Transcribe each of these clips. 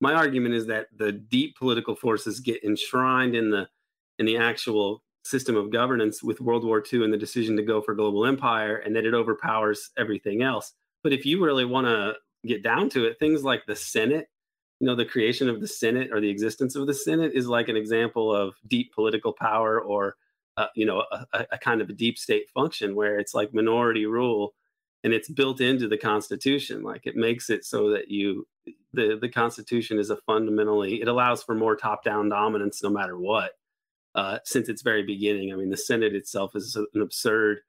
my argument is that the deep political forces get enshrined in the in the actual system of governance with World War II and the decision to go for global empire, and that it overpowers everything else. But if you really want to get down to it, things like the Senate, you know, the creation of the Senate or the existence of the Senate is like an example of deep political power or, uh, you know, a, a kind of a deep state function where it's like minority rule and it's built into the Constitution. Like it makes it so that you, the, the Constitution is a fundamentally, it allows for more top down dominance no matter what uh, since its very beginning. I mean, the Senate itself is an absurd,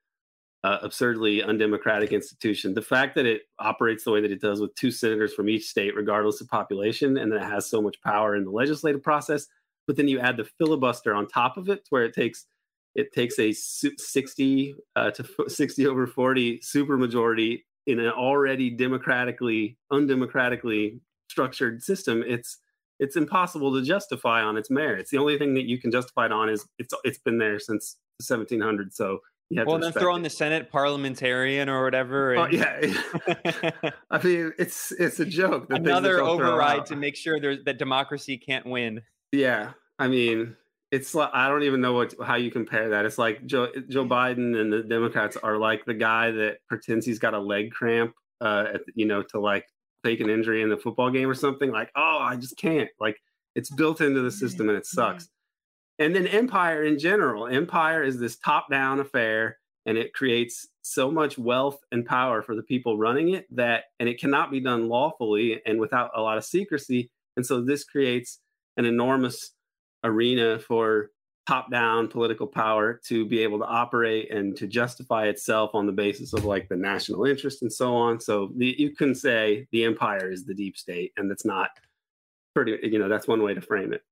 uh, absurdly undemocratic institution. The fact that it operates the way that it does with two senators from each state, regardless of population, and that it has so much power in the legislative process, but then you add the filibuster on top of it, where it takes it takes a 60 uh, to 60 over 40 supermajority in an already democratically undemocratically structured system. It's it's impossible to justify on its merits. The only thing that you can justify it on is it's it's been there since 1700. So you have well, then throw in the Senate parliamentarian or whatever. And... Oh, yeah, I mean it's it's a joke. Another override to make sure there's that democracy can't win. Yeah, I mean it's like I don't even know what how you compare that. It's like Joe Joe Biden and the Democrats are like the guy that pretends he's got a leg cramp, uh, at, you know, to like fake an injury in the football game or something, like, oh, I just can't. Like it's built into the system and it sucks. And then Empire in general, Empire is this top down affair and it creates so much wealth and power for the people running it that, and it cannot be done lawfully and without a lot of secrecy. And so this creates an enormous arena for top down political power to be able to operate and to justify itself on the basis of like the national interest and so on. So the, you can say the empire is the deep state, and that's not pretty, you know, that's one way to frame it.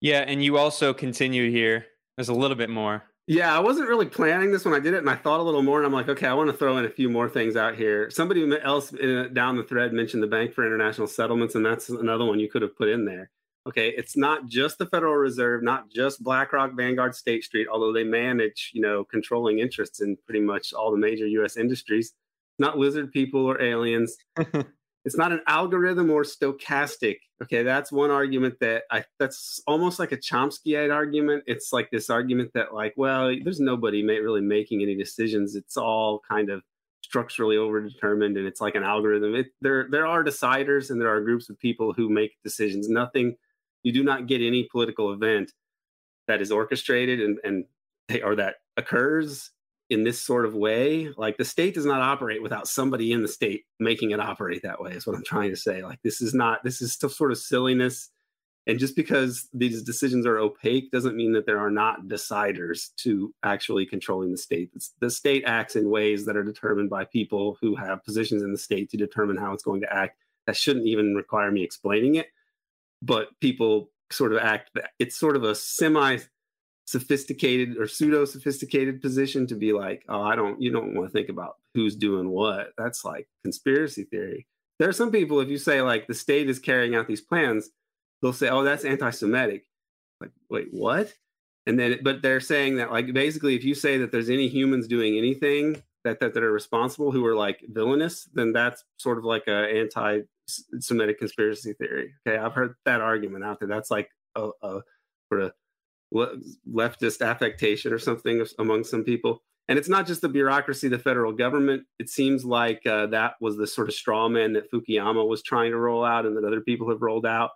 Yeah. And you also continue here. There's a little bit more. Yeah, I wasn't really planning this when I did it, and I thought a little more, and I'm like, okay, I want to throw in a few more things out here. Somebody else uh, down the thread mentioned the Bank for International Settlements, and that's another one you could have put in there. Okay, it's not just the Federal Reserve, not just BlackRock, Vanguard, State Street, although they manage, you know, controlling interests in pretty much all the major U.S. industries. Not lizard people or aliens. it's not an algorithm or stochastic. Okay, that's one argument that I that's almost like a Chomskyite argument. It's like this argument that like, well, there's nobody really making any decisions. It's all kind of structurally overdetermined and it's like an algorithm. It, there there are deciders and there are groups of people who make decisions. Nothing you do not get any political event that is orchestrated and, and or that occurs in this sort of way. Like the state does not operate without somebody in the state making it operate that way is what i'm trying to say. Like this is not this is still sort of silliness. And just because these decisions are opaque doesn't mean that there are not deciders to actually controlling the state. The state acts in ways that are determined by people who have positions in the state to determine how it's going to act. That shouldn't even require me explaining it but people sort of act that it's sort of a semi sophisticated or pseudo sophisticated position to be like oh i don't you don't want to think about who's doing what. That's like conspiracy theory. There are some people if you say like the state is carrying out these plans they'll say oh that's anti-semitic. Like wait what? And then but they're saying that like basically if you say that there's any humans doing anything that that, that are responsible who are like villainous then that's sort of like a anti Semitic conspiracy theory. Okay, I've heard that argument out there. That's like a, a sort of leftist affectation or something among some people. And it's not just the bureaucracy, the federal government. It seems like uh, that was the sort of straw man that Fukuyama was trying to roll out and that other people have rolled out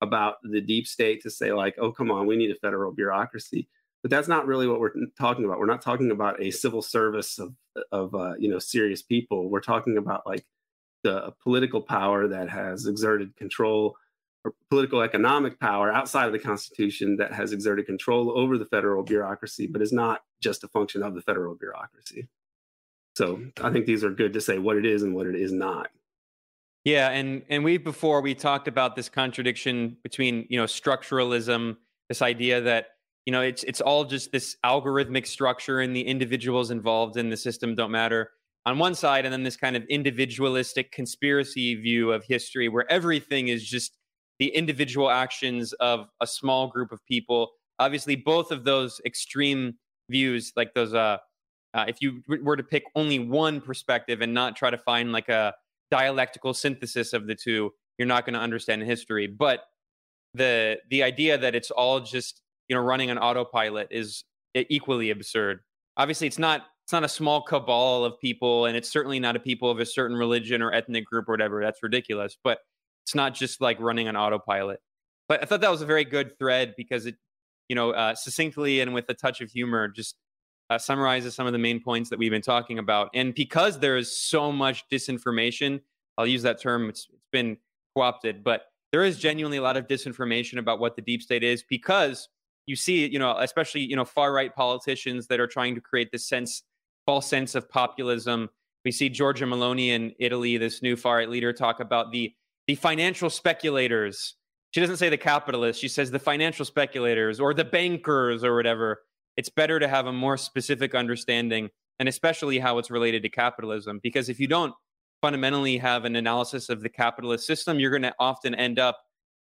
about the deep state to say, like, oh, come on, we need a federal bureaucracy. But that's not really what we're talking about. We're not talking about a civil service of, of uh, you know, serious people. We're talking about like the political power that has exerted control or political economic power outside of the Constitution that has exerted control over the federal bureaucracy, but is not just a function of the federal bureaucracy. So I think these are good to say what it is and what it is not. Yeah, and and we before we talked about this contradiction between you know structuralism, this idea that you know it's it's all just this algorithmic structure and the individuals involved in the system don't matter on one side, and then this kind of individualistic conspiracy view of history where everything is just the individual actions of a small group of people. Obviously, both of those extreme views, like those, uh, uh, if you were to pick only one perspective and not try to find like a dialectical synthesis of the two, you're not going to understand history. But the the idea that it's all just you know running on autopilot is equally absurd. Obviously, it's not it's not a small cabal of people, and it's certainly not a people of a certain religion or ethnic group or whatever. That's ridiculous. But it's not just like running on autopilot. But I thought that was a very good thread because it, you know, uh, succinctly and with a touch of humor, just uh, summarizes some of the main points that we've been talking about. And because there is so much disinformation, I'll use that term. It's, it's been co-opted, but there is genuinely a lot of disinformation about what the deep state is because you see, you know, especially you know far right politicians that are trying to create this sense, false sense of populism. We see Giorgia Meloni in Italy, this new far right leader, talk about the the financial speculators. She doesn't say the capitalists; she says the financial speculators or the bankers or whatever. It's better to have a more specific understanding, and especially how it's related to capitalism. Because if you don't fundamentally have an analysis of the capitalist system, you're going to often end up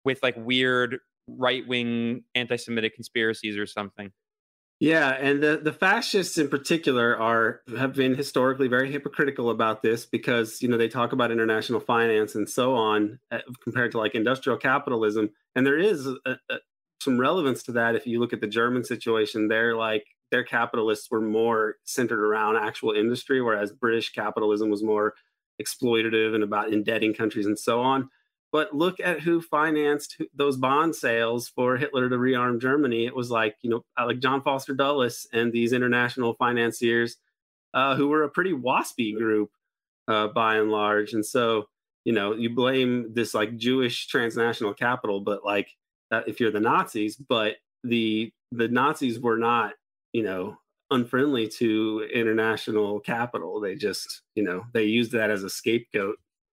with like weird right wing anti Semitic conspiracies or something. Yeah, and the, the fascists in particular are have been historically very hypocritical about this because you know they talk about international finance and so on uh, compared to like industrial capitalism, and there is a, a, some relevance to that if you look at the German situation. They're like their capitalists were more centered around actual industry, whereas British capitalism was more exploitative and about indebting countries and so on. But look at who financed those bond sales for Hitler to rearm Germany. It was like, you know, uh, like John Foster Dulles and these international financiers uh, who were a pretty waspy group uh, by and large. And so, you know, you blame this like Jewish transnational capital, but like that if you're the Nazis, but the the Nazis were not, you know, unfriendly to international capital. They just, you know, they used that as a scapegoat